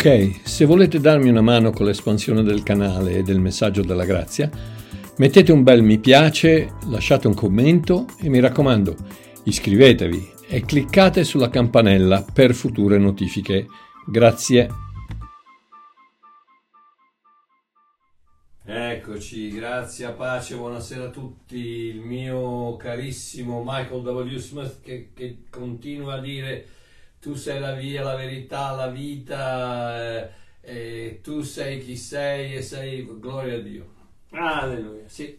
Ok, se volete darmi una mano con l'espansione del canale e del messaggio della grazia, mettete un bel mi piace, lasciate un commento e mi raccomando, iscrivetevi e cliccate sulla campanella per future notifiche. Grazie. Eccoci, grazie, pace, buonasera a tutti. Il mio carissimo Michael W. Smith che, che continua a dire tu sei la via, la verità, la vita, eh, tu sei chi sei e sei gloria a Dio. Alleluia, sì.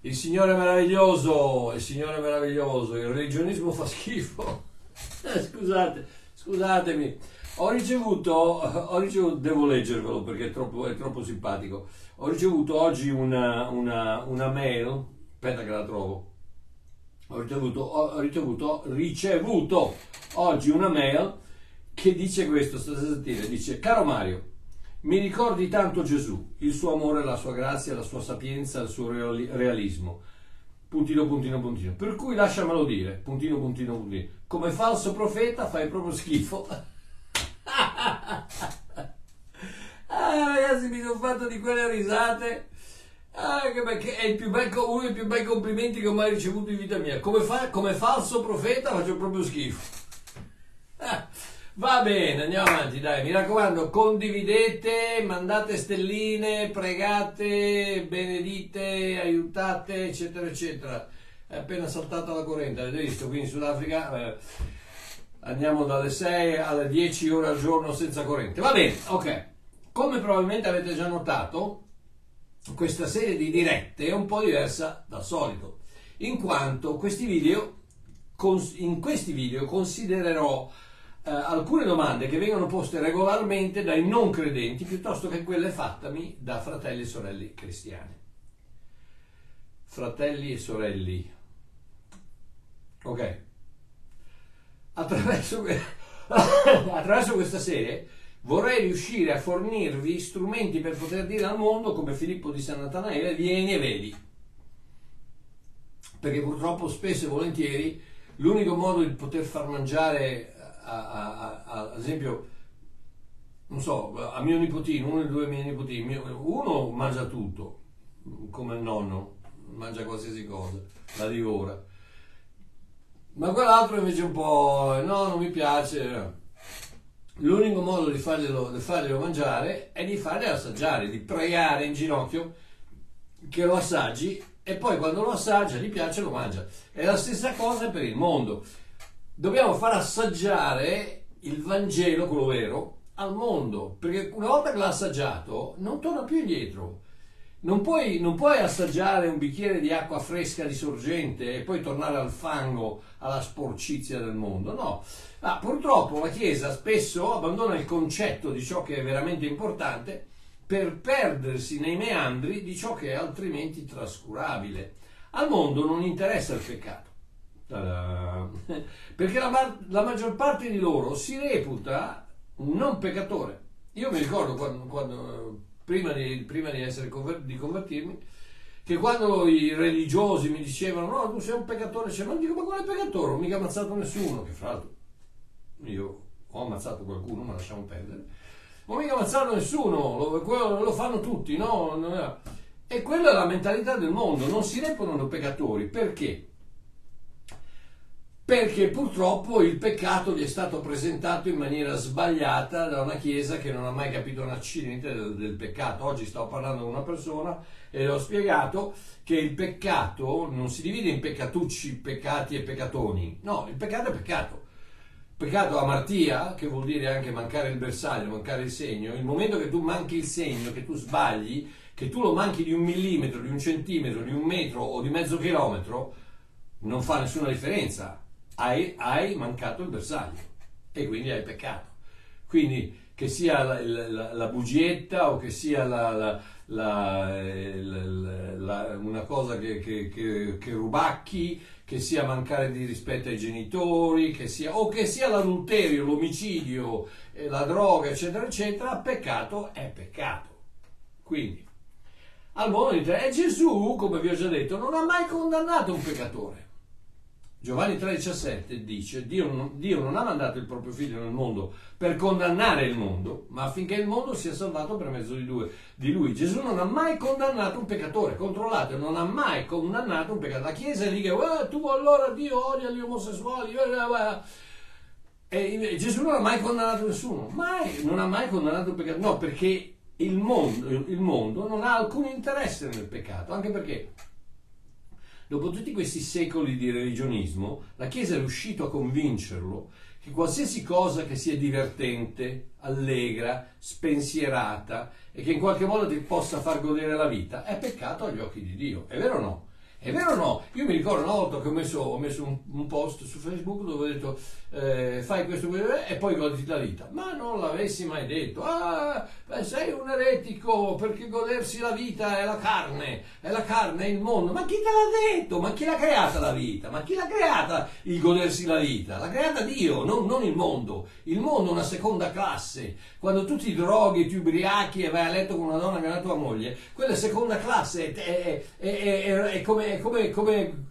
Il Signore è meraviglioso, il Signore è meraviglioso, il religionismo fa schifo. Eh, scusate, scusatemi. Ho ricevuto, ho ricevuto, devo leggervelo perché è troppo, è troppo simpatico. Ho ricevuto oggi una, una, una mail, aspetta che la trovo ho ricevuto, ho ricevuto, ricevuto oggi una mail che dice questo, state a sentire, dice caro Mario, mi ricordi tanto Gesù, il suo amore, la sua grazia, la sua sapienza, il suo realismo. Puntino, puntino, puntino. Per cui lasciamelo dire, puntino, puntino, puntino. Come falso profeta fai proprio schifo. ah, ragazzi, mi sono fatto di quelle risate Ah, che, è il più bel, uno dei più bei complimenti che ho mai ricevuto in vita mia. Come, fa, come falso profeta faccio proprio schifo. Ah, va bene, andiamo avanti, dai. Mi raccomando, condividete, mandate stelline, pregate, benedite, aiutate, eccetera, eccetera. È appena saltata la corrente, avete visto? Qui in Sudafrica eh, andiamo dalle 6 alle 10 ore al giorno senza corrente. Va bene, ok. Come probabilmente avete già notato, questa serie di dirette è un po' diversa dal solito, in quanto questi video, in questi video considererò eh, alcune domande che vengono poste regolarmente dai non credenti piuttosto che quelle fattami da fratelli e sorelle cristiani. Fratelli e sorelli. Ok. Attraverso, attraverso questa serie vorrei riuscire a fornirvi strumenti per poter dire al mondo, come Filippo di San Natanaele, vieni e vedi. Perché purtroppo spesso e volentieri l'unico modo di poter far mangiare, a, a, a, ad esempio, non so, a mio nipotino, uno dei due miei nipotini, uno mangia tutto, come il nonno, mangia qualsiasi cosa, la divora. Ma quell'altro invece un po', no, non mi piace l'unico modo di farglielo, di farglielo mangiare è di farglielo assaggiare, di pregare in ginocchio che lo assaggi e poi quando lo assaggia, gli piace, lo mangia. È la stessa cosa per il mondo. Dobbiamo far assaggiare il Vangelo, quello vero, al mondo, perché una volta che l'ha assaggiato non torna più indietro. Non puoi, non puoi, assaggiare un bicchiere di acqua fresca di sorgente e poi tornare al fango, alla sporcizia del mondo. No, ah, purtroppo la Chiesa spesso abbandona il concetto di ciò che è veramente importante per perdersi nei meandri di ciò che è altrimenti trascurabile. Al mondo non interessa il peccato, perché la, la maggior parte di loro si reputa non peccatore. Io mi ricordo quando, quando prima di, prima di, essere, di convertirmi, che quando i religiosi mi dicevano no, tu sei un peccatore, cioè, ma dico ma quale peccatore? Non ho mica ammazzato nessuno, che fra l'altro io ho ammazzato qualcuno, ma lasciamo perdere. Non ho mica ammazzato nessuno, lo, lo fanno tutti, no? E quella è la mentalità del mondo, non si reputano peccatori, perché? Perché purtroppo il peccato gli è stato presentato in maniera sbagliata da una chiesa che non ha mai capito un accidente del, del, peccato. Oggi stavo parlando con una persona e le ho spiegato che il peccato non si divide in peccatucci, peccati e peccatoni. No, il peccato è peccato. Peccato amartia, che vuol dire anche mancare il bersaglio, mancare il segno. Il momento che tu manchi il segno, che tu sbagli, che tu lo manchi di un millimetro, di un centimetro, di un metro o di mezzo chilometro, non fa nessuna differenza hai, hai mancato il bersaglio e quindi hai peccato. Quindi che sia la, la, la bugietta o che sia la, una cosa che, che, che, che, rubacchi, che sia mancare di rispetto ai genitori, che sia, o che sia l'adulterio, l'omicidio, eh, la droga, eccetera, eccetera, peccato è peccato. Quindi, al mondo di te, e Gesù, come vi ho già detto, non ha mai condannato un peccatore Giovanni 3,17 dice: Dio non, Dio non ha mandato il proprio figlio nel mondo per condannare il mondo, ma affinché il mondo sia salvato per mezzo di lui. di lui. Gesù non ha mai condannato un peccatore, controllate, non ha mai condannato un peccatore. La Chiesa dice: eh, Tu allora Dio odia gli omosessuali. E Gesù non ha mai condannato nessuno, mai, non ha mai condannato un peccato. No, perché il mondo, il mondo non ha alcun interesse nel peccato, anche perché Dopo tutti questi secoli di religionismo, la Chiesa è riuscita a convincerlo che qualsiasi cosa che sia divertente, allegra, spensierata e che in qualche modo ti possa far godere la vita è peccato agli occhi di Dio. È vero o no? È vero o no? Io mi ricordo una volta che ho messo, ho messo un, un, post su Facebook dove ho detto eh, fai questo e poi goditi la vita. Ma non l'avessi mai detto. Ah, sei un eretico perché godersi la vita è la carne, è la carne, è il mondo. Ma chi te l'ha detto? Ma chi l'ha creata la vita? Ma chi l'ha creata il godersi la vita? L'ha creata Dio, non, non il mondo. Il mondo è una seconda classe. Quando tu ti droghi, ti ubriachi e vai a letto con una donna che è la tua moglie, quella seconda classe, è, è, è, è come come, come,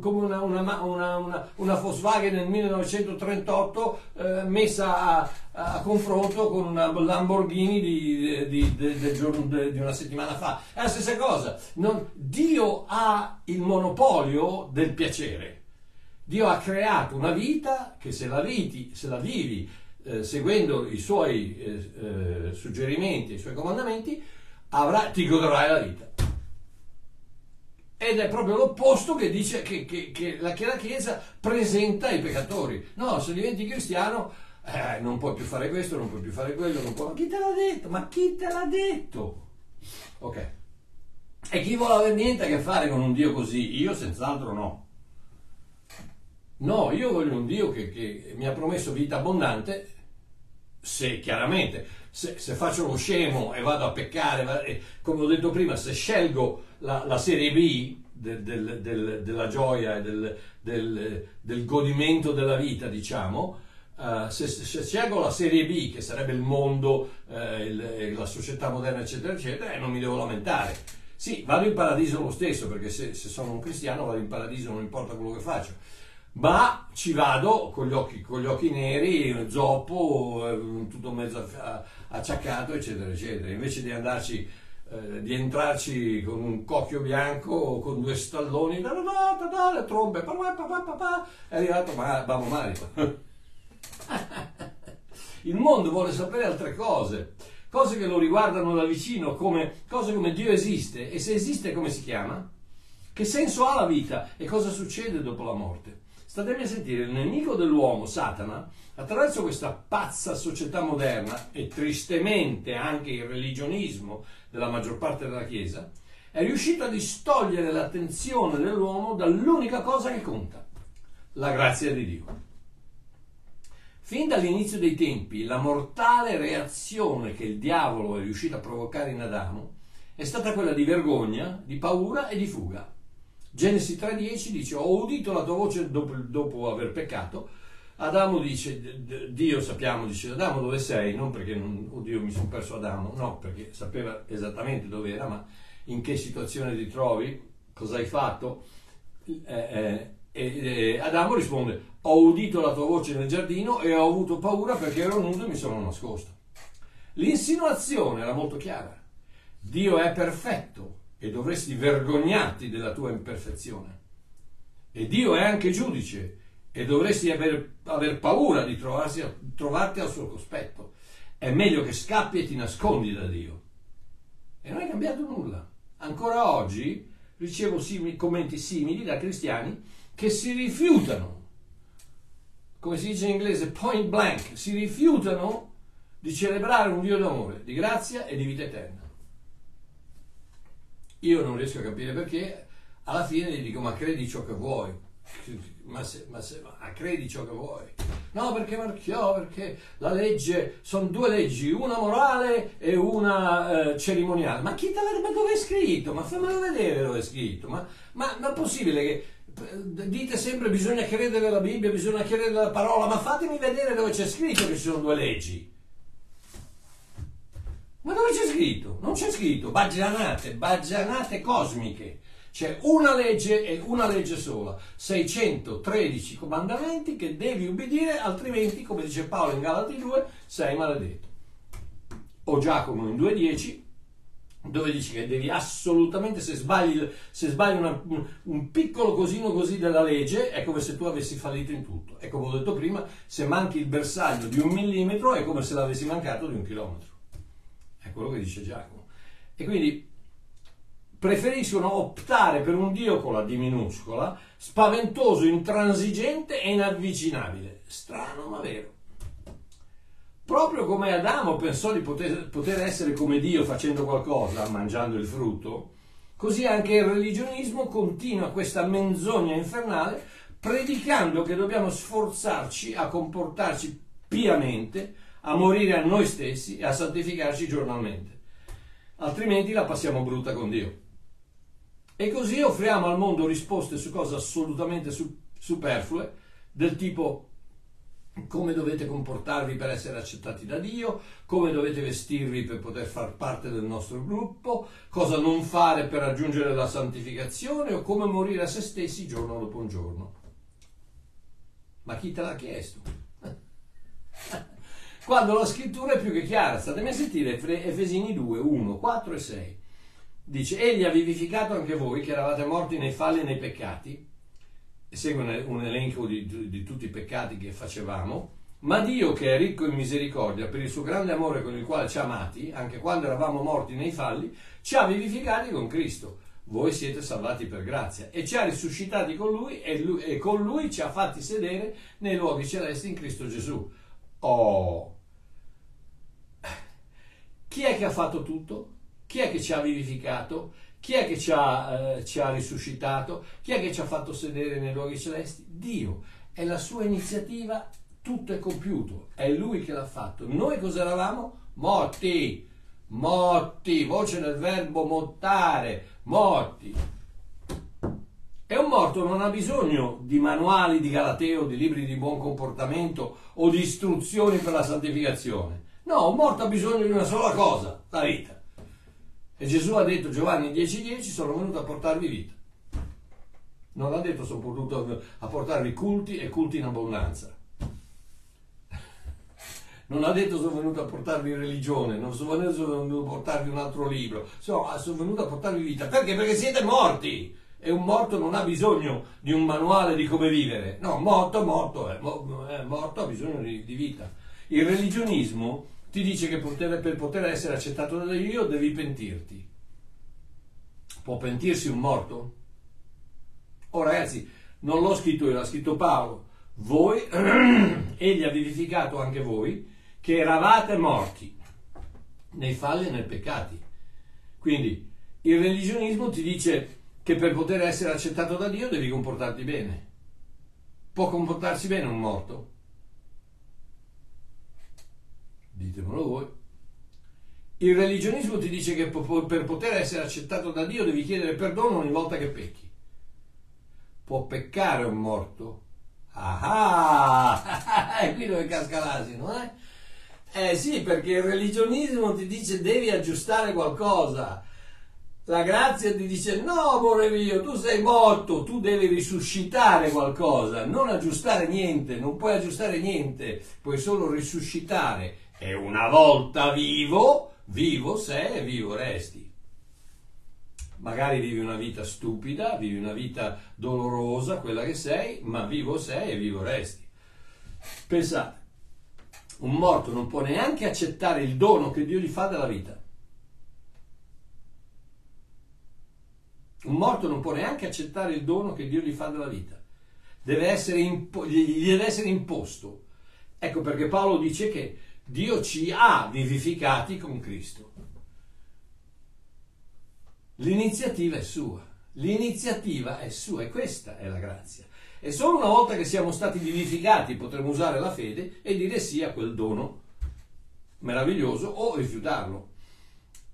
come una, una, una, una, Volkswagen nel 1938 eh, messa a, a, confronto con una Lamborghini di, di, di, giorno, di, una settimana fa. È la stessa cosa. Non, Dio ha il monopolio del piacere. Dio ha creato una vita che se la, viti, se la vivi eh, seguendo i suoi eh, eh suggerimenti, i suoi comandamenti, avrà, ti godrai la vita. Ed è proprio l'opposto che dice che, che, che, la, che, la, Chiesa presenta i peccatori. No, se diventi cristiano eh, non puoi più fare questo, non puoi più fare quello, non puoi... Ma chi te l'ha detto? Ma chi te l'ha detto? Ok. E chi vuole avere niente a che fare con un Dio così? Io senz'altro no. No, io voglio un Dio che, che mi ha promesso vita abbondante, se chiaramente, se, se, faccio lo scemo e vado a peccare, come ho detto prima, se scelgo la, la serie B del, del, del, della gioia e del, godimento della vita, diciamo, uh, se, se, scelgo la serie B, che sarebbe il mondo, uh, il, la società moderna, eccetera, eccetera, eh, non mi devo lamentare. Sì, vado in paradiso lo stesso, perché se, se sono un cristiano vado in paradiso, non importa quello che faccio ma ci vado con gli occhi, con gli occhi neri, zoppo, eh, tutto mezzo acciaccato, eccetera, eccetera. Invece di andarci eh, di entrarci con un cocchio bianco con due stalloni, da, da, da, le trombe, papà, papà, papà, è arrivato Babbo Mario. Il mondo vuole sapere altre cose, cose che lo riguardano da vicino, come, cose come Dio esiste e se esiste come si chiama? Che senso ha la vita e cosa succede dopo la morte? Statemi a sentire, il nemico dell'uomo, Satana, attraverso questa pazza società moderna e tristemente anche il religionismo della maggior parte della Chiesa, è riuscito a distogliere l'attenzione dell'uomo dall'unica cosa che conta, la grazia di Dio. Fin dall'inizio dei tempi, la mortale reazione che il diavolo è riuscito a provocare in Adamo è stata quella di vergogna, di paura e di fuga. Genesi 3.10 dice, ho udito la tua voce dopo, dopo aver peccato. Adamo dice, Dio sappiamo, dice, Adamo dove sei? Non perché, non, oddio mi sono perso Adamo, no, perché sapeva esattamente dove era, ma in che situazione ti trovi, cosa hai fatto? Eh, eh, e Adamo risponde, ho udito la tua voce nel giardino e ho avuto paura perché ero nudo e mi sono nascosto. L'insinuazione era molto chiara. Dio è perfetto, e dovresti vergognarti della tua imperfezione. E Dio è anche giudice e dovresti aver, aver paura di trovarti al suo cospetto. È meglio che scappi e ti nascondi da Dio. E non è cambiato nulla. Ancora oggi ricevo simili, commenti simili da cristiani che si rifiutano, come si dice in inglese, point blank, si rifiutano di celebrare un Dio d'amore, di grazia e di vita eterna. Io non riesco a capire perché, alla fine gli dico ma credi ciò che vuoi, ma, se, ma, se, ma credi ciò che vuoi. No, perché Marchiò, perché la legge, sono due leggi, una morale e una eh, cerimoniale. Ma chi te l'ha ma dove è scritto? Ma fammelo vedere dove è scritto. Ma, ma, ma è possibile che eh, dite sempre bisogna credere alla Bibbia, bisogna credere alla parola, ma fatemi vedere dove c'è scritto che ci sono due leggi. Ma dove c'è scritto? Non c'è scritto, baggianate, baggianate cosmiche. C'è una legge e una legge sola, 613 comandamenti che devi ubbidire, altrimenti, come dice Paolo in Galati 2, sei maledetto. O Giacomo in 2.10, dove dice che devi assolutamente, se sbagli, se sbagli una, un, piccolo cosino così della legge, è come se tu avessi fallito in tutto. E come ho detto prima, se manchi il bersaglio di un millimetro, è come se l'avessi mancato di un chilometro. È quello che dice Giacomo. E quindi preferiscono optare per un Dio con la D minuscola, spaventoso, intransigente e inavvicinabile. Strano ma vero. Proprio come Adamo pensò di poter, poter essere come Dio facendo qualcosa, mangiando il frutto, così anche il religionismo continua questa menzogna infernale predicando che dobbiamo sforzarci a comportarci piamente, a morire a noi stessi e a santificarci giornalmente. Altrimenti la passiamo brutta con Dio. E così offriamo al mondo risposte su cose assolutamente superflue, del tipo come dovete comportarvi per essere accettati da Dio, come dovete vestirvi per poter far parte del nostro gruppo, cosa non fare per raggiungere la santificazione o come morire a se stessi giorno dopo un giorno. Ma chi te l'ha chiesto? Quando la scrittura è più che chiara, statemi a sentire Efesini 2, 1, 4 e 6. Dice, egli ha vivificato anche voi che eravate morti nei falli e nei peccati, e segue un, elenco di, di, di tutti i peccati che facevamo, ma Dio che è ricco in misericordia, per il suo grande amore con il quale ci ha amati, anche quando eravamo morti nei falli, ci ha vivificati con Cristo. Voi siete salvati per grazia e ci ha risuscitati con lui e, lui e con lui ci ha fatti sedere nei luoghi celesti in Cristo Gesù. Oh! Chi è che ha fatto tutto? Chi è che ci ha vivificato? Chi è che ci ha, eh, ci ha risuscitato? Chi è che ci ha fatto sedere nei luoghi celesti? Dio. È la sua iniziativa, tutto è compiuto. È lui che l'ha fatto. Noi cosa eravamo? Morti. Morti. Voce del verbo mottare. Morti. E un morto non ha bisogno di manuali di Galateo, di libri di buon comportamento o di istruzioni per la santificazione. No, un morto ha bisogno di una sola cosa, la vita. E Gesù ha detto, Giovanni 10,10, sono venuto a portarvi vita. Non ha detto sono venuto a portarvi culti e culti in abbondanza. Non ha detto sono venuto a portarvi religione, non sono venuto a portarvi un altro libro, sono, sono venuto a portarvi vita. Perché? Perché siete morti e un morto non ha bisogno di un manuale di come vivere. No, morto, morto è, morto ha bisogno di, di vita. Il religionismo ti dice che per poter essere accettato da Dio devi pentirti. Può pentirsi un morto? Oh ragazzi, non l'ho scritto io, l'ha scritto Paolo. Voi, egli ha vivificato anche voi, che eravate morti nei falli e nei peccati. Quindi il religionismo ti dice che per poter essere accettato da Dio devi comportarti bene. Può comportarsi bene un morto? Ditemelo voi. Il religionismo ti dice che per poter essere accettato da Dio devi chiedere perdono ogni volta che pecchi. Può peccare un morto? Ah, è qui dove casca l'asino, eh? Eh sì, perché il religionismo ti dice devi aggiustare qualcosa. La grazia ti dice no, amore mio, tu sei morto, tu devi risuscitare qualcosa, non aggiustare niente, non puoi aggiustare niente, puoi solo risuscitare e una volta vivo, vivo sei e vivo resti. Magari vivi una vita stupida, vivi una vita dolorosa, quella che sei, ma vivo sei e vivo resti. Pensate, un morto non può neanche accettare il dono che Dio gli fa della vita. Un morto non può neanche accettare il dono che Dio gli fa della vita. Deve essere impo- gli deve essere imposto. Ecco perché Paolo dice che Dio ci ha vivificati con Cristo. L'iniziativa è sua, l'iniziativa è sua e questa è la grazia. E solo una volta che siamo stati vivificati potremo usare la fede e dire sì a quel dono meraviglioso o rifiutarlo.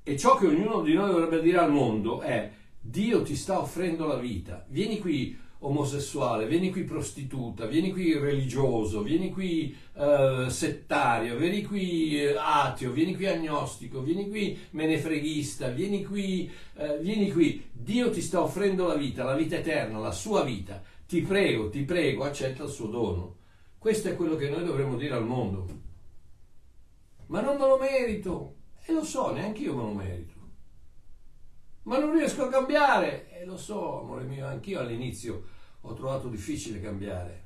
E ciò che ognuno di noi dovrebbe dire al mondo è Dio ti sta offrendo la vita, vieni qui, omosessuale, vieni qui prostituta, vieni qui religioso, vieni qui uh, settario, vieni qui uh, ateo, vieni qui agnostico, vieni qui menefreghista, vieni qui, uh, vieni qui. Dio ti sta offrendo la vita, la vita eterna, la sua vita. Ti prego, ti prego, accetta il suo dono. Questo è quello che noi dovremmo dire al mondo. Ma non me lo merito. E lo so, neanche io me lo merito. Ma non riesco a cambiare. E lo so, amore mio, anch'io all'inizio ho trovato difficile cambiare.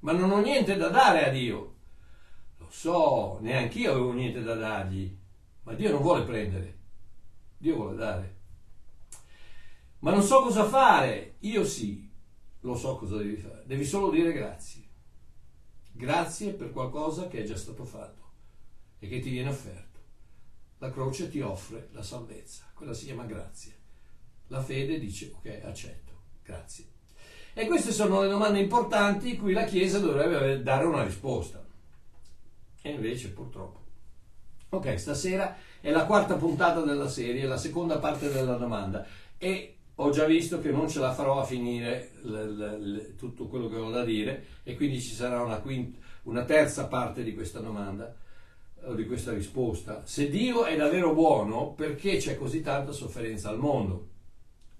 Ma non ho niente da dare a Dio. Lo so, neanche io avevo niente da dargli. Ma Dio non vuole prendere. Dio vuole dare. Ma non so cosa fare. Io sì, lo so cosa devi fare. Devi solo dire grazie. Grazie per qualcosa che è già stato fatto e che ti viene offerto. La croce ti offre la salvezza, quella si chiama grazia. La fede dice ok, accetto, grazie. E queste sono le domande importanti cui la Chiesa dovrebbe dare una risposta. E invece purtroppo. Ok, stasera è la quarta puntata della serie, la seconda parte della domanda. E ho già visto che non ce la farò a finire l- l- l- tutto quello che ho da dire e quindi ci sarà una, quinta, una terza parte di questa domanda o di questa risposta. Se Dio è davvero buono, perché c'è così tanta sofferenza al mondo?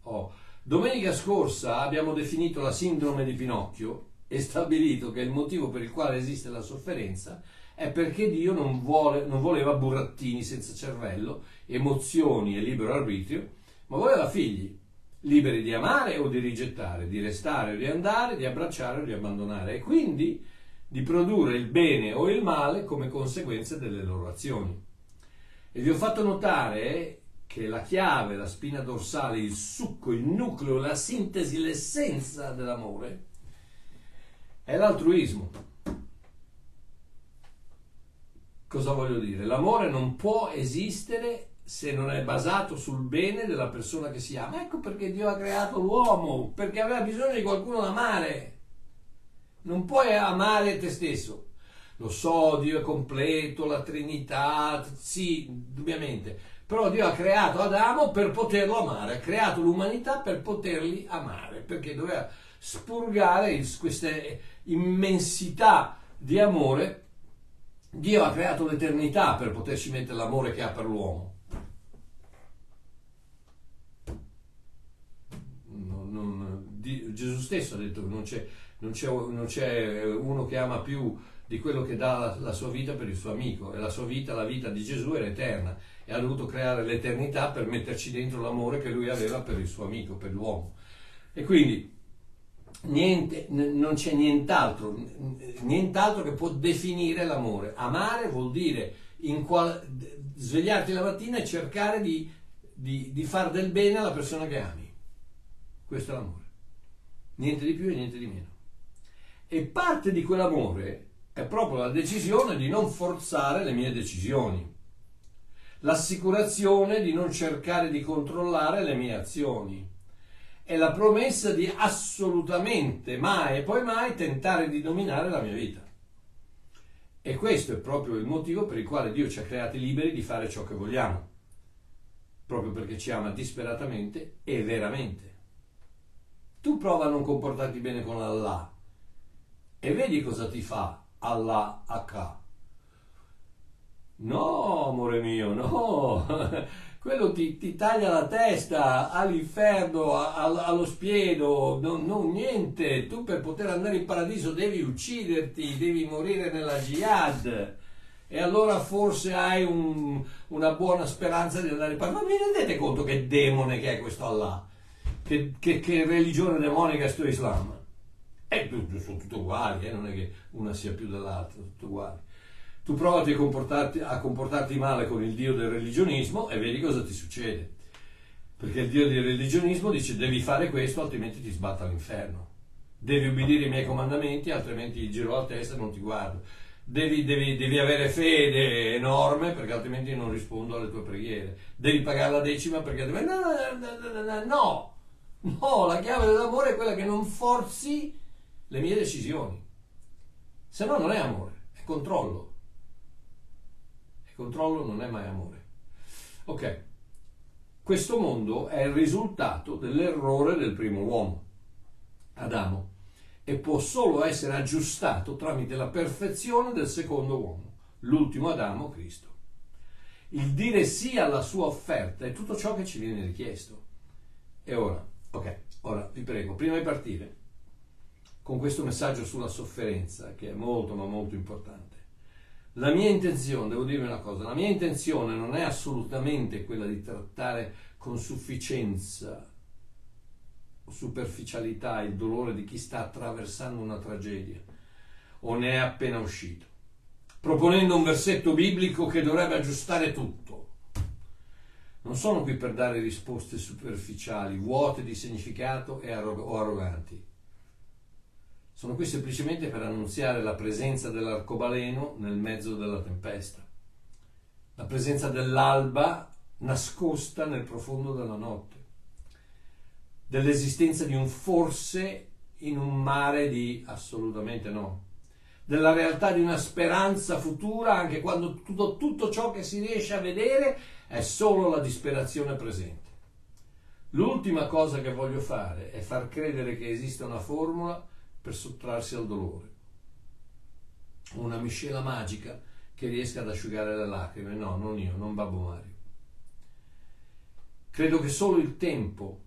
Oh, Domenica scorsa abbiamo definito la sindrome di Pinocchio e stabilito che il motivo per il quale esiste la sofferenza è perché Dio non, vuole, non voleva burattini senza cervello, emozioni e libero arbitrio, ma voleva figli liberi di amare o di rigettare, di restare o di andare, di abbracciare o di abbandonare e quindi di produrre il bene o il male come conseguenza delle loro azioni. E vi ho fatto notare che la chiave, la spina dorsale, il succo, il nucleo, la sintesi, l'essenza dell'amore è l'altruismo. Cosa voglio dire? L'amore non può esistere se non è basato sul bene della persona che si ama. Ecco perché Dio ha creato l'uomo, perché aveva bisogno di qualcuno da amare. Non puoi amare te stesso. Lo so, Dio è completo, la Trinità, sì, indubbiamente però Dio ha creato Adamo per poterlo amare, ha creato l'umanità per poterli amare, perché doveva spurgare questa immensità di amore. Dio ha creato l'eternità per poterci mettere l'amore che ha per l'uomo. Non, non, Gesù stesso ha detto che non c'è, non, c'è, non c'è, uno che ama più di quello che dà la, sua vita per il suo amico e la sua vita, la vita di Gesù era eterna e ha dovuto creare l'eternità per metterci dentro l'amore che lui aveva per il suo amico, per l'uomo. E quindi niente, non c'è nient'altro, nient'altro che può definire l'amore. Amare vuol dire qual, svegliarti la mattina e cercare di, di, di far del bene alla persona che ami. Questo è l'amore. Niente di più e niente di meno. E parte di quell'amore è proprio la decisione di non forzare le mie decisioni l'assicurazione di non cercare di controllare le mie azioni. È la promessa di assolutamente mai e poi mai tentare di dominare la mia vita. E questo è proprio il motivo per il quale Dio ci ha creati liberi di fare ciò che vogliamo, proprio perché ci ama disperatamente e veramente. Tu prova a non comportarti bene con Allah e vedi cosa ti fa Allah H. No, amore mio, no. Quello ti, ti taglia la testa all'inferno, allo spiedo, non, non, niente. Tu per poter andare in paradiso devi ucciderti, devi morire nella jihad. E allora forse hai un, una buona speranza di andare in paradiso. Ma vi rendete conto che demone che è questo Allah? Che, che, che religione demonica è sto Islam? E sono tutti uguali, eh? non è che una sia più dell'altra, sono tutti uguali. Tu provati a comportarti, a comportarti male con il Dio del religionismo e vedi cosa ti succede. Perché il Dio del religionismo dice devi fare questo altrimenti ti sbatta all'inferno. Devi ubbidire i miei comandamenti altrimenti giro la testa e non ti guardo. Devi, devi, devi, avere fede enorme perché altrimenti non rispondo alle tue preghiere. Devi pagare la decima perché devi... No, no, no, no, no, la chiave dell'amore è quella che non forzi le mie decisioni. Se no non è amore, è controllo controllo non è mai amore. Ok, questo mondo è il risultato dell'errore del primo uomo. Adamo, e può solo essere aggiustato tramite la perfezione del secondo uomo, l'ultimo Adamo, Cristo. Il dire sì alla sua offerta è tutto ciò che ci viene richiesto. E ora, ok, ora vi prego, prima di partire, con questo messaggio sulla sofferenza, che è molto ma molto importante, la mia intenzione, devo dirvi una cosa, la mia intenzione non è assolutamente quella di trattare con sufficienza o superficialità il dolore di chi sta attraversando una tragedia o ne è appena uscito, proponendo un versetto biblico che dovrebbe aggiustare tutto. Non sono qui per dare risposte superficiali, vuote di significato o arroganti sono qui semplicemente per annunziare la presenza dell'arcobaleno nel mezzo della tempesta, la presenza dell'alba nascosta nel profondo della notte, dell'esistenza di un forse in un mare di assolutamente no, della realtà di una speranza futura anche quando tutto, tutto ciò che si riesce a vedere è solo la disperazione presente. L'ultima cosa che voglio fare è far credere che esista una formula per sottrarsi al dolore. Una miscela magica che riesca ad asciugare le lacrime. No, non io, non Babbo Mario. Credo che solo il tempo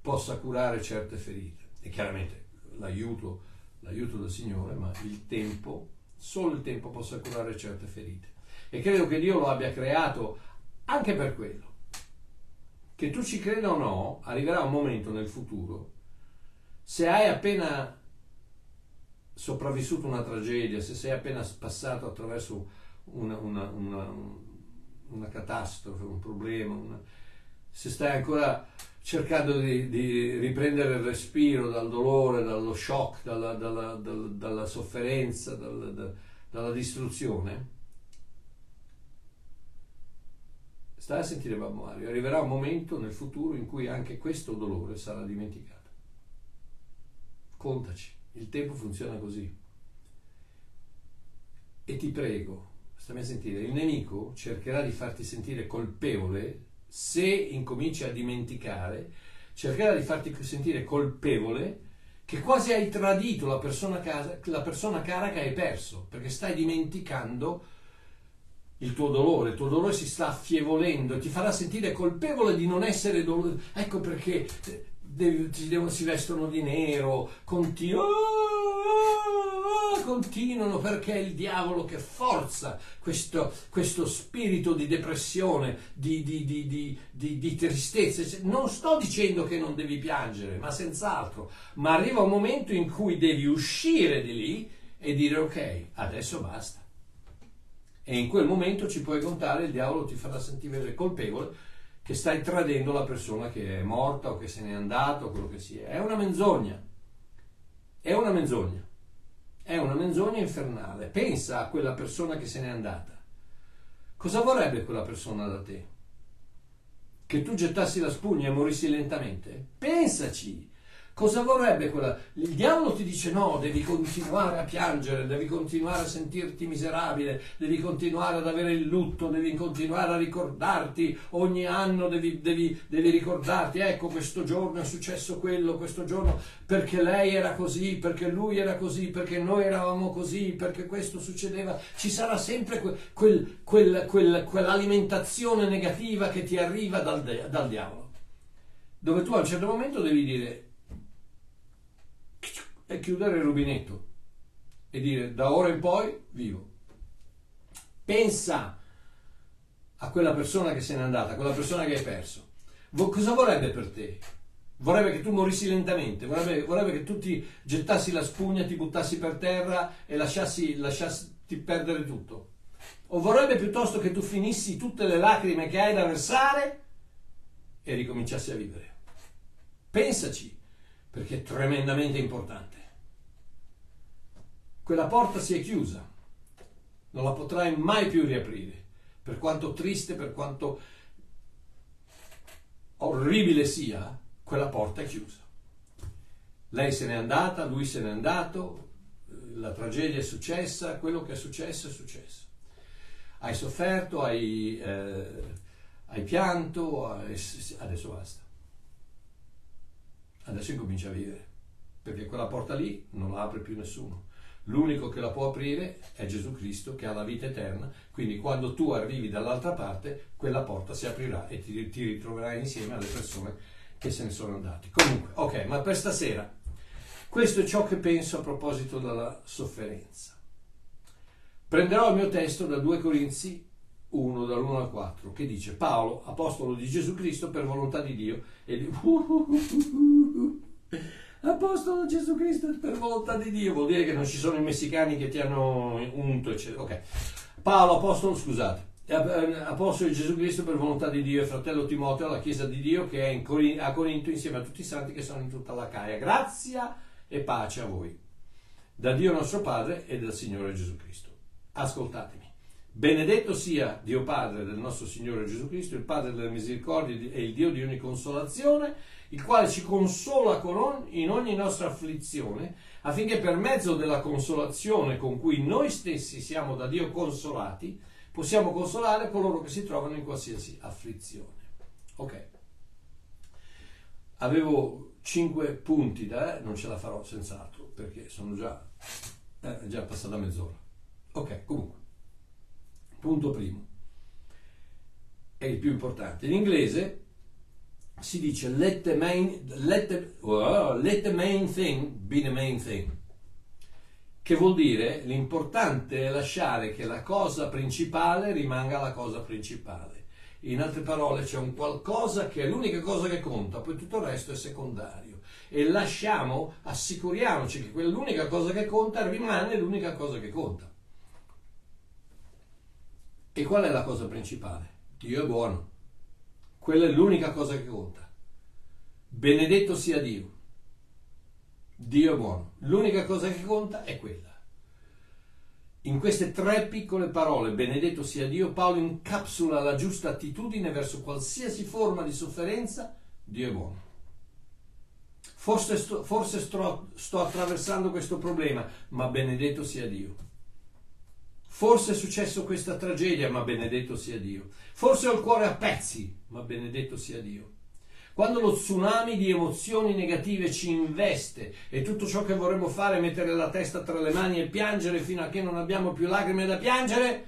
possa curare certe ferite. E chiaramente l'aiuto, l'aiuto del Signore, ma il tempo, solo il tempo possa curare certe ferite. E credo che Dio lo abbia creato anche per quello. Che tu ci creda o no, arriverà un momento nel futuro se hai appena sopravvissuto una tragedia, se sei appena passato attraverso una, una, una, una catastrofe, un problema, se stai ancora cercando di, di, riprendere il respiro dal dolore, dallo shock, dalla, dalla, dalla, dalla sofferenza, dal, dalla distruzione, stai a sentire Babbo Mario, arriverà un momento nel futuro in cui anche questo dolore sarà dimenticato contaci, il tempo funziona così. E ti prego, stammi a sentire, il nemico cercherà di farti sentire colpevole se incominci a dimenticare, cercherà di farti sentire colpevole che quasi hai tradito la persona, casa, la persona cara che hai perso, perché stai dimenticando il tuo dolore, il tuo dolore si sta affievolendo, ti farà sentire colpevole di non essere dolore. Ecco perché si vestono di nero, continuano, continuano perché è il diavolo che forza questo, questo spirito di depressione, di, di, di, di, tristezza. Non sto dicendo che non devi piangere, ma senz'altro, ma arriva un momento in cui devi uscire di lì e dire ok, adesso basta. E in quel momento ci puoi contare, il diavolo ti farà sentire colpevole che stai tradendo la persona che è morta o che se n'è andata o quello che sia. È una menzogna. È una menzogna. È una menzogna infernale. Pensa a quella persona che se n'è andata. Cosa vorrebbe quella persona da te? Che tu gettassi la spugna e morissi lentamente? Pensaci. Cosa vorrebbe quella? Il diavolo ti dice no, devi continuare a piangere, devi continuare a sentirti miserabile, devi continuare ad avere il lutto, devi continuare a ricordarti, ogni anno devi, devi, devi ricordarti, ecco questo giorno è successo quello, questo giorno perché lei era così, perché lui era così, perché noi eravamo così, perché questo succedeva. Ci sarà sempre quel, quel, quel, quell'alimentazione negativa che ti arriva dal, dal diavolo, dove tu a un certo momento devi dire è chiudere il rubinetto e dire da ora in poi vivo. Pensa a quella persona che se n'è andata, a quella persona che hai perso. Cosa vorrebbe per te? Vorrebbe che tu morissi lentamente, vorrebbe, vorrebbe che tu ti gettassi la spugna, ti buttassi per terra e lasciassi, lasciassi perdere tutto. O vorrebbe piuttosto che tu finissi tutte le lacrime che hai da versare e ricominciassi a vivere. Pensaci, perché è tremendamente importante quella porta si è chiusa, non la potrai mai più riaprire, per quanto triste, per quanto orribile sia, quella porta è chiusa. Lei se n'è andata, lui se n'è andato, la tragedia è successa, quello che è successo è successo. Hai sofferto, hai, eh, hai pianto, hai, adesso basta. Adesso incomincia a vivere. perché quella porta lì non la apre più nessuno. L'unico che la può aprire è Gesù Cristo che ha la vita eterna, quindi quando tu arrivi dall'altra parte, quella porta si aprirà e ti, ti ritroverai insieme alle persone che se ne sono andate. Comunque, ok, ma per stasera questo è ciò che penso a proposito della sofferenza. Prenderò il mio testo da 2 Corinzi 1, dall'1 al 4, che dice Paolo, apostolo di Gesù Cristo per volontà di Dio, e di... apostolo Gesù Cristo per volontà di Dio, vuol dire che non ci sono i messicani che ti hanno unto, eccetera. Ok. Paolo, apostolo, scusate, eh, apostolo di Gesù Cristo per volontà di Dio e fratello Timoteo alla Chiesa di Dio che è Corin- a Corinto insieme a tutti i santi che sono in tutta la Caia. Grazia e pace a voi, da Dio nostro Padre e dal Signore Gesù Cristo. Ascoltatemi. Benedetto sia Dio Padre del nostro Signore Gesù Cristo, il Padre della misericordia e il Dio di ogni consolazione, il quale ci consola in ogni nostra afflizione, affinché per mezzo della consolazione con cui noi stessi siamo da Dio consolati, possiamo consolare coloro che si trovano in qualsiasi afflizione. Ok. Avevo cinque punti da, eh, non ce la farò senz'altro, perché sono già, eh, già passata mezz'ora. Ok, comunque. Punto primo. È il più importante. In inglese si dice let the main, let the, oh, let the main thing be the main thing. Che vuol dire l'importante è lasciare che la cosa principale rimanga la cosa principale. In altre parole c'è un qualcosa che è l'unica cosa che conta, poi tutto il resto è secondario. E lasciamo, assicuriamoci che quell'unica cosa che conta rimane l'unica cosa che conta. E qual è la cosa principale? Dio è buono. Quella è l'unica cosa che conta. Benedetto sia Dio. Dio è buono. L'unica cosa che conta è quella. In queste tre piccole parole, benedetto sia Dio, Paolo incapsula la giusta attitudine verso qualsiasi forma di sofferenza. Dio è buono. Forse, sto, forse sto, sto attraversando questo problema, ma benedetto sia Dio. Forse è successo questa tragedia, ma benedetto sia Dio. Forse ho il cuore a pezzi, ma benedetto sia Dio. Quando lo tsunami di emozioni negative ci investe e tutto ciò che vorremmo fare è mettere la testa tra le mani e piangere fino a che non abbiamo più lacrime da piangere,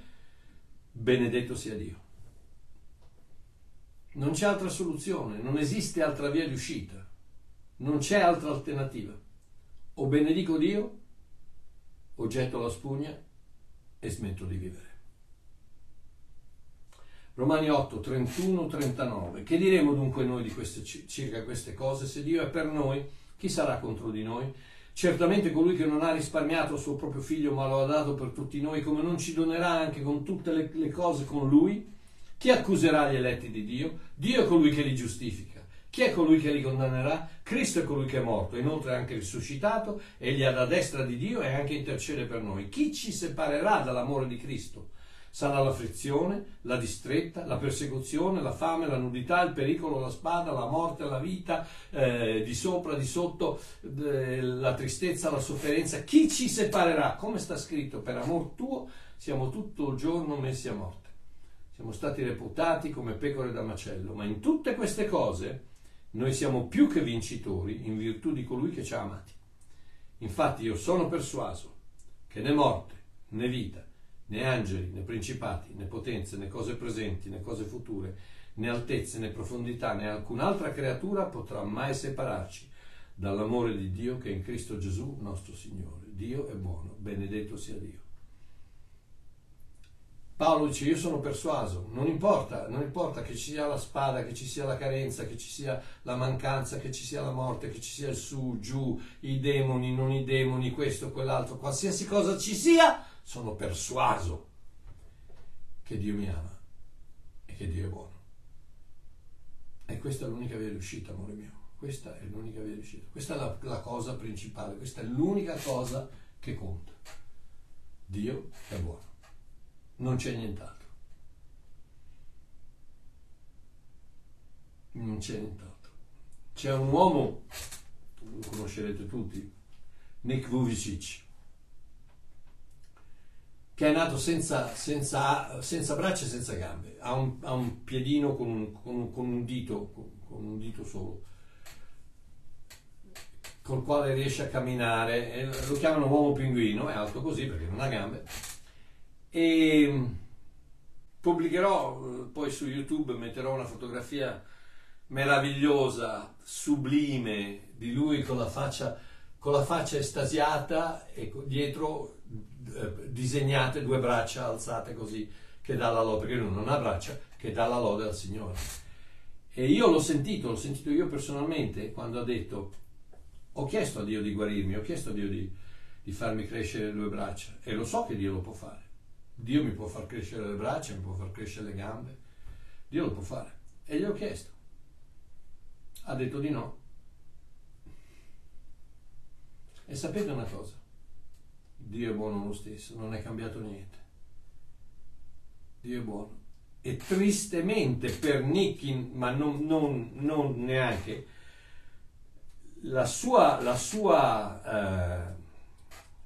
benedetto sia Dio. Non c'è altra soluzione, non esiste altra via di uscita, non c'è altra alternativa. O benedico Dio o getto la spugna e smetto di vivere. Romani 8, 31, 39. Che diremo dunque noi queste, circa queste cose? Se Dio è per noi, chi sarà contro di noi? Certamente colui che non ha risparmiato il suo proprio figlio, ma lo ha dato per tutti noi, come non ci donerà anche con tutte le, le cose con lui? Chi accuserà gli eletti di Dio? Dio è colui che li giustifica. Chi è colui che li condannerà? Cristo è colui che è morto, inoltre è anche risuscitato, egli è alla destra di Dio e anche intercede per noi. Chi ci separerà dall'amore di Cristo? Sarà l'afflizione, la distretta, la persecuzione, la fame, la nudità, il pericolo, la spada, la morte, la vita, eh, di sopra, di sotto, eh, la tristezza, la sofferenza. Chi ci separerà? Come sta scritto, per amor tuo siamo tutto il giorno messi a morte. Siamo stati reputati come pecore da macello, ma in tutte queste cose noi siamo più che vincitori in virtù di colui che ci ha amati. Infatti io sono persuaso che né morte, né vita, né angeli, né principati, né potenze, né cose presenti, né cose future, né altezze, né profondità, né alcun'altra creatura potrà mai separarci dall'amore di Dio che è in Cristo Gesù nostro Signore. Dio è buono, benedetto sia Dio. Paolo dice io sono persuaso, non importa, non importa che ci sia la spada, che ci sia la carenza, che ci sia la mancanza, che ci sia la morte, che ci sia il su, giù, i demoni, non i demoni, questo, quell'altro, qualsiasi cosa ci sia, sono persuaso che Dio mi ama e che Dio è buono. E questa è l'unica via di uscita, amore mio. Questa è l'unica via di uscita. Questa è la, la cosa principale, questa è l'unica cosa che conta. Dio è buono non c'è nient'altro. Non c'è nient'altro. C'è un uomo, lo conoscerete tutti, Nick Vujicic, che è nato senza, senza, senza braccia e senza gambe, ha un, ha un piedino con un, con, con un dito, con, con un dito solo col quale riesce a camminare, e lo chiamano uomo pinguino, è alto così perché non ha gambe, e pubblicherò eh, poi su YouTube, metterò una fotografia meravigliosa, sublime, di lui con la faccia, con la faccia estasiata e dietro eh, disegnate due braccia alzate così, che dà la lode, perché lui non ha braccia, che dà la lode al Signore. E io l'ho sentito, l'ho sentito io personalmente quando ha detto, ho chiesto a Dio di guarirmi, ho chiesto a Dio di, di farmi crescere le due braccia e lo so che Dio lo può fare. Dio mi può far crescere le braccia, mi può far crescere le gambe, Dio lo può fare. E gli ho chiesto. Ha detto di no. E sapete una cosa? Dio è buono lo stesso, non è cambiato niente. Dio è buono. E tristemente per Nicky, ma non, non, non neanche, la sua, la sua eh,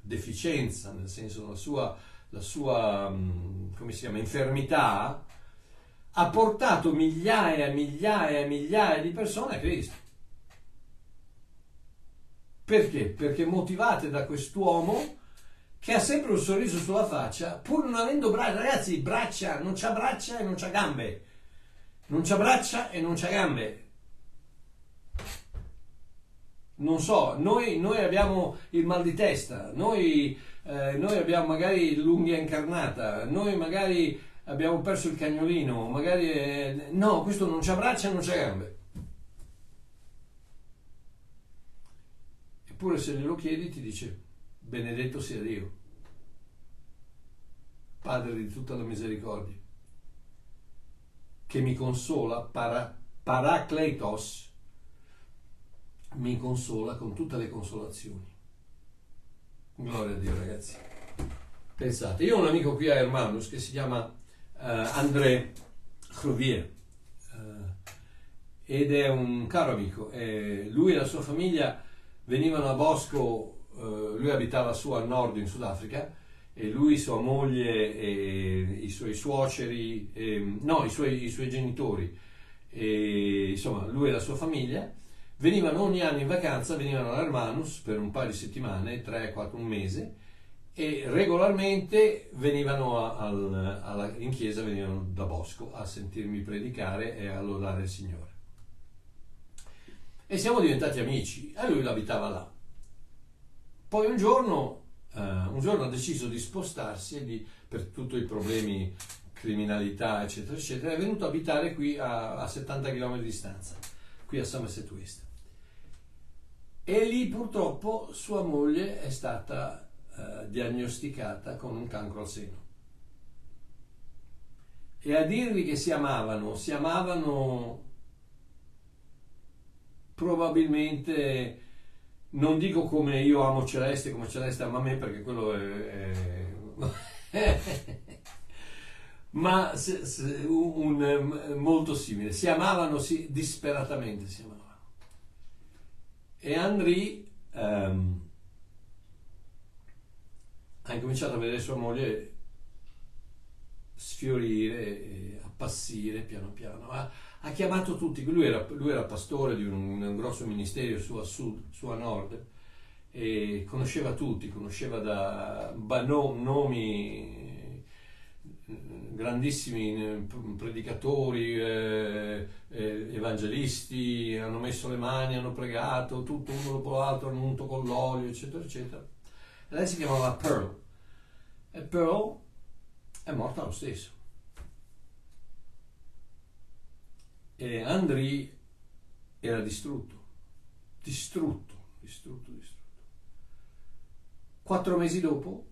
deficienza, nel senso la sua, la sua mm, chiama, infermità, ha portato migliaia e migliaia e migliaia di persone a Cristo. Perché? Perché motivate da quest'uomo che ha sempre un sorriso sulla faccia, pur non avendo braccia. Ragazzi, braccia, non c'ha braccia e non c'ha gambe. Non c'ha braccia e non c'ha gambe. Non so, noi, noi abbiamo il mal di testa, noi, eh, noi abbiamo magari l'unghia incarnata, noi magari abbiamo perso il cagnolino, magari... Eh, no, questo non c'ha braccia e non c'ha gambe. Eppure se glielo chiedi ti dice benedetto sia Dio, Padre di tutta la misericordia, che mi consola, para, paracletos, mi consola con tutte le consolazioni. Gloria a Dio ragazzi. Pensate, io ho un amico qui a Hermanus che si chiama uh, André Crovier uh, ed è un caro amico. E lui e la sua famiglia venivano a Bosco, eh, lui abitava su al nord in Sudafrica e lui, sua moglie e i suoi suoceri, e, no, i suoi, i suoi genitori, e, insomma lui e la sua famiglia venivano ogni anno in vacanza, venivano all'Hermanus per un paio di settimane, 3-4, un mese e regolarmente venivano a, al, alla, in chiesa, venivano da Bosco a sentirmi predicare e a lodare il Signore e siamo diventati amici e lui abitava là. Poi un giorno, eh, un giorno ha deciso di spostarsi di, per tutti i problemi criminalità eccetera eccetera è venuto a abitare qui a, a 70 km di distanza qui a Somerset West e lì purtroppo sua moglie è stata eh, diagnosticata con un cancro al seno. E a dirvi che si amavano si amavano probabilmente non dico come io amo Celeste come Celeste ama me perché quello è, è ma se, se, un, un, molto simile. Si amavano sì, disperatamente si amavano e Henri um, ha incominciato a vedere sua moglie sfiorire e appassire piano piano. Ha, ha chiamato tutti, lui era, lui era pastore di un, un, grosso ministero su a sud, su a nord, e conosceva tutti, conosceva da no, nomi grandissimi predicatori, eh, eh, evangelisti, hanno messo le mani, hanno pregato, tutto uno dopo l'altro, hanno unto con l'olio, eccetera, eccetera. E lei si chiamava Pearl. E Pearl è morta lo stesso. e Andri era distrutto, distrutto, distrutto, distrutto. Quattro mesi dopo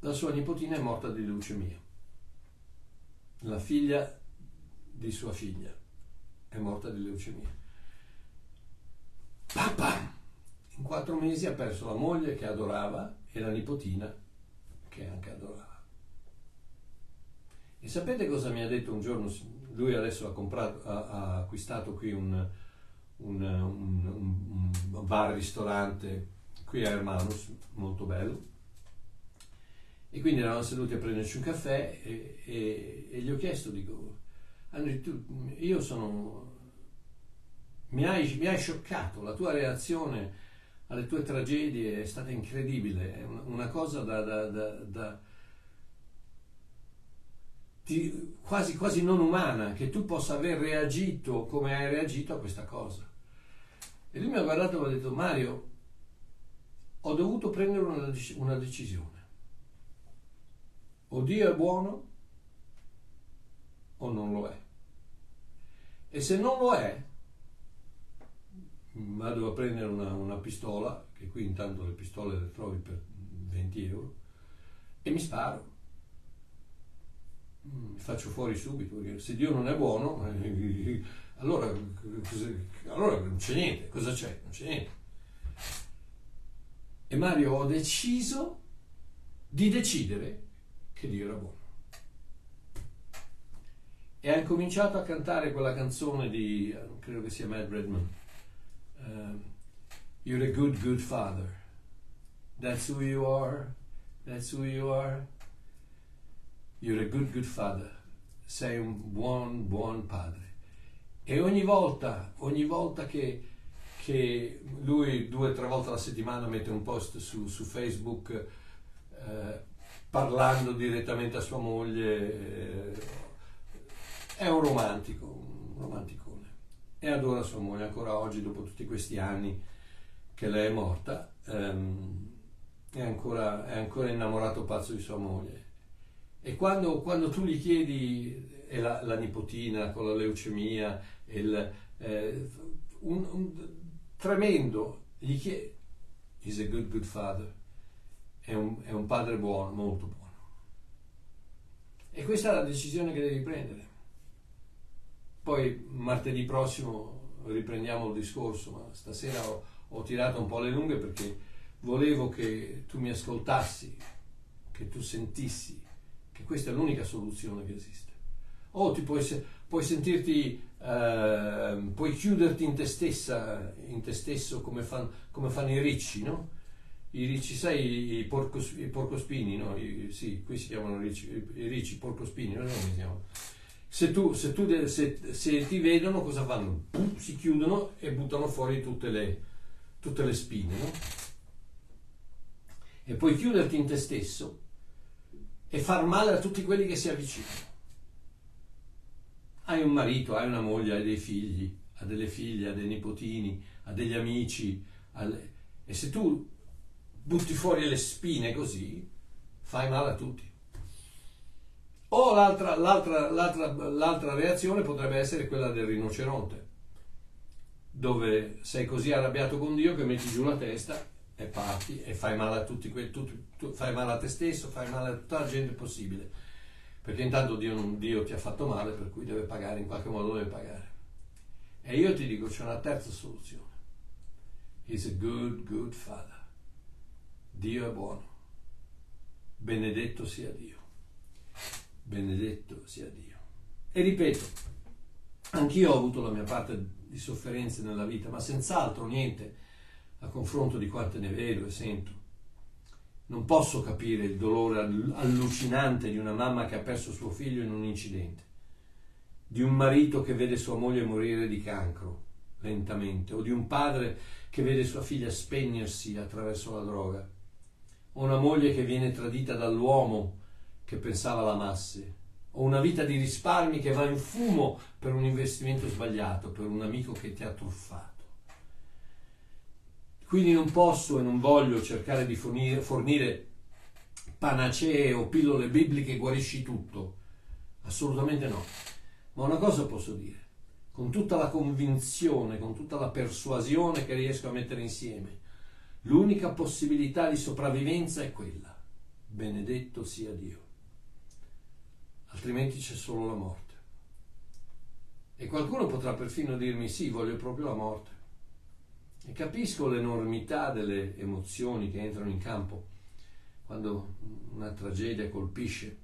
la sua nipotina è morta di leucemia, la figlia di sua figlia è morta di leucemia. Papà! In quattro mesi ha perso la moglie che adorava e la nipotina che anche adorava. E sapete cosa mi ha detto un giorno lui adesso ha, comprato, ha, ha acquistato qui un, un, un, un bar-ristorante qui a Hermanus, molto bello. E quindi eravamo seduti a prenderci un caffè e, e, e gli ho chiesto, dico, Andri, tu, io sono... Mi hai, mi hai scioccato, la tua reazione alle tue tragedie è stata incredibile, è una cosa da, da, da, da di, quasi, quasi non umana, che tu possa aver reagito come hai reagito a questa cosa. E lui mi ha guardato e mi ha detto, Mario, ho dovuto prendere una, una decisione. O Dio è buono o non lo è. E se non lo è, vado a prendere una, una, pistola, che qui intanto le pistole le trovi per 20 euro, e mi sparo. Mi faccio fuori subito, perché se Dio non è buono, eh, allora, allora non c'è niente, cosa c'è? Non c'è niente. E Mario ho deciso di decidere che Dio era buono. E ha incominciato a cantare quella canzone di, credo che sia Matt Redman, um, You're a good, good father. That's who you are. That's who you are. You're a good, good father. Sei un buon, buon padre. E ogni volta, ogni volta che, che lui due o tre volte alla settimana mette un post su, su Facebook eh, parlando direttamente a sua moglie, eh, è un romantico, un romanticone. E adora sua moglie ancora oggi, dopo tutti questi anni che lei è morta, ehm, è, ancora, è, ancora, innamorato pazzo di sua moglie. E quando, quando tu gli chiedi, è la, la, nipotina con la leucemia, il, eh, un, un, tremendo, gli chiedi, he's a good, good father, è un, è un padre buono, molto buono. E questa è la decisione che devi prendere. Poi martedì prossimo riprendiamo il discorso, ma stasera ho, ho tirato un po' le lunghe perché volevo che tu mi ascoltassi, che tu sentissi che questa è l'unica soluzione che esiste. O ti puoi, puoi sentirti, eh, puoi chiuderti in te stessa, in te stesso come, fan, come fanno i ricci, no? I ricci, sai, i, porcos, i porcospini, no? I, sì, qui si chiamano ricci, i ricci porcospini, non si chiamano se, tu, se, tu, se, se ti vedono cosa fanno? Si chiudono e buttano fuori tutte le, tutte le spine. No? E puoi chiuderti in te stesso e far male a tutti quelli che si avvicinano. Hai un marito, hai una moglie, hai dei figli, hai delle figlie, hai dei nipotini, hai degli amici. Alle... E se tu butti fuori le spine così, fai male a tutti. O l'altra, l'altra, l'altra, l'altra reazione potrebbe essere quella del rinoceronte, dove sei così arrabbiato con Dio che metti giù la testa e parti e fai male a tutti quelli, tu, fai male a te stesso, fai male a tutta la gente possibile. Perché intanto Dio, Dio ti ha fatto male, per cui deve pagare, in qualche modo deve pagare. E io ti dico, c'è una terza soluzione. He's a good, good father. Dio è buono. Benedetto sia Dio benedetto sia Dio. E ripeto, anch'io ho avuto la mia parte di sofferenze nella vita, ma senz'altro niente a confronto di quante ne vedo e sento. Non posso capire il dolore allucinante di una mamma che ha perso suo figlio in un incidente, di un marito che vede sua moglie morire di cancro lentamente, o di un padre che vede sua figlia spegnersi attraverso la droga, o una moglie che viene tradita dall'uomo che pensava l'amasse, o una vita di risparmi che va in fumo per un investimento sbagliato, per un amico che ti ha truffato. Quindi non posso e non voglio cercare di fornire, fornire panacee o pillole bibliche guarisci tutto, assolutamente no. Ma una cosa posso dire, con tutta la convinzione, con tutta la persuasione che riesco a mettere insieme, l'unica possibilità di sopravvivenza è quella. Benedetto sia Dio altrimenti c'è solo la morte. E qualcuno potrà perfino dirmi sì, voglio proprio la morte. E capisco l'enormità delle emozioni che entrano in campo quando una tragedia colpisce.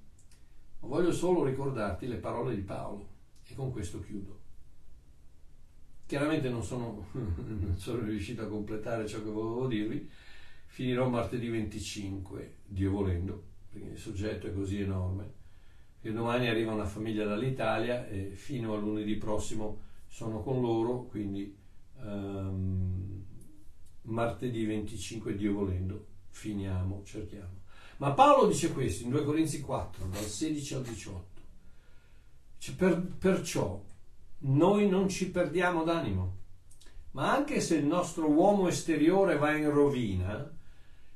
Ma voglio solo ricordarti le parole di Paolo e con questo chiudo. Chiaramente non sono, non sono riuscito a completare ciò che volevo dirvi, finirò martedì 25, Dio volendo, perché il soggetto è così enorme e domani arriva una famiglia dall'Italia e fino a lunedì prossimo sono con loro, quindi um, martedì 25, Dio volendo, finiamo, cerchiamo. Ma Paolo dice questo in 2 Corinzi 4, dal 16 al 18. Cioè, per, perciò noi non ci perdiamo d'animo, ma anche se il nostro uomo esteriore va in rovina,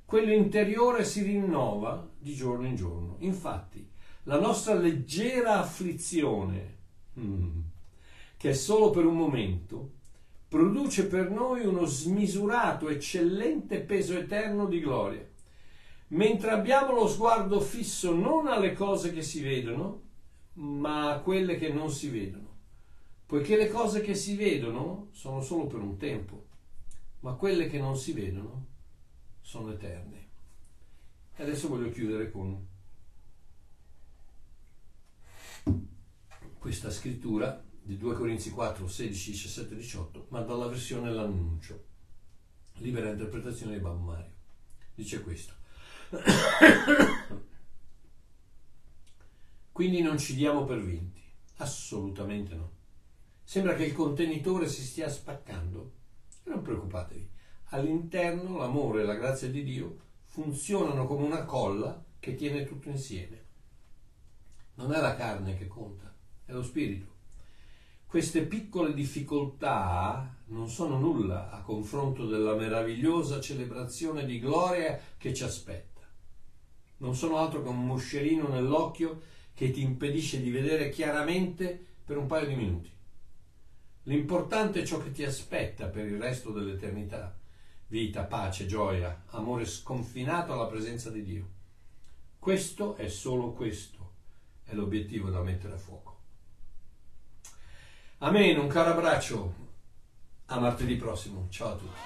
quello interiore si rinnova di giorno in giorno. Infatti, la nostra leggera afflizione, mm, che è solo per un momento, produce per noi uno smisurato, eccellente peso eterno di gloria, mentre abbiamo lo sguardo fisso non alle cose che si vedono, ma a quelle che non si vedono, poiché le cose che si vedono sono solo per un tempo, ma quelle che non si vedono sono eterne. E adesso voglio chiudere con questa scrittura di 2 Corinzi 4, 16, 17, 18, ma dalla versione L'Annuncio, libera interpretazione di Babbo Mario. Dice questo. Quindi non ci diamo per vinti, assolutamente no. Sembra che il contenitore si stia spaccando. Non preoccupatevi, all'interno l'amore e la grazia di Dio funzionano come una colla che tiene tutto insieme. Non è la carne che conta, è lo spirito. Queste piccole difficoltà non sono nulla a confronto della meravigliosa celebrazione di gloria che ci aspetta. Non sono altro che un moscerino nell'occhio che ti impedisce di vedere chiaramente per un paio di minuti. L'importante è ciò che ti aspetta per il resto dell'eternità. Vita, pace, gioia, amore sconfinato alla presenza di Dio. Questo è solo questo, è l'obiettivo da mettere a fuoco. Amen, un caro abbraccio. A martedì prossimo. Ciao a tutti.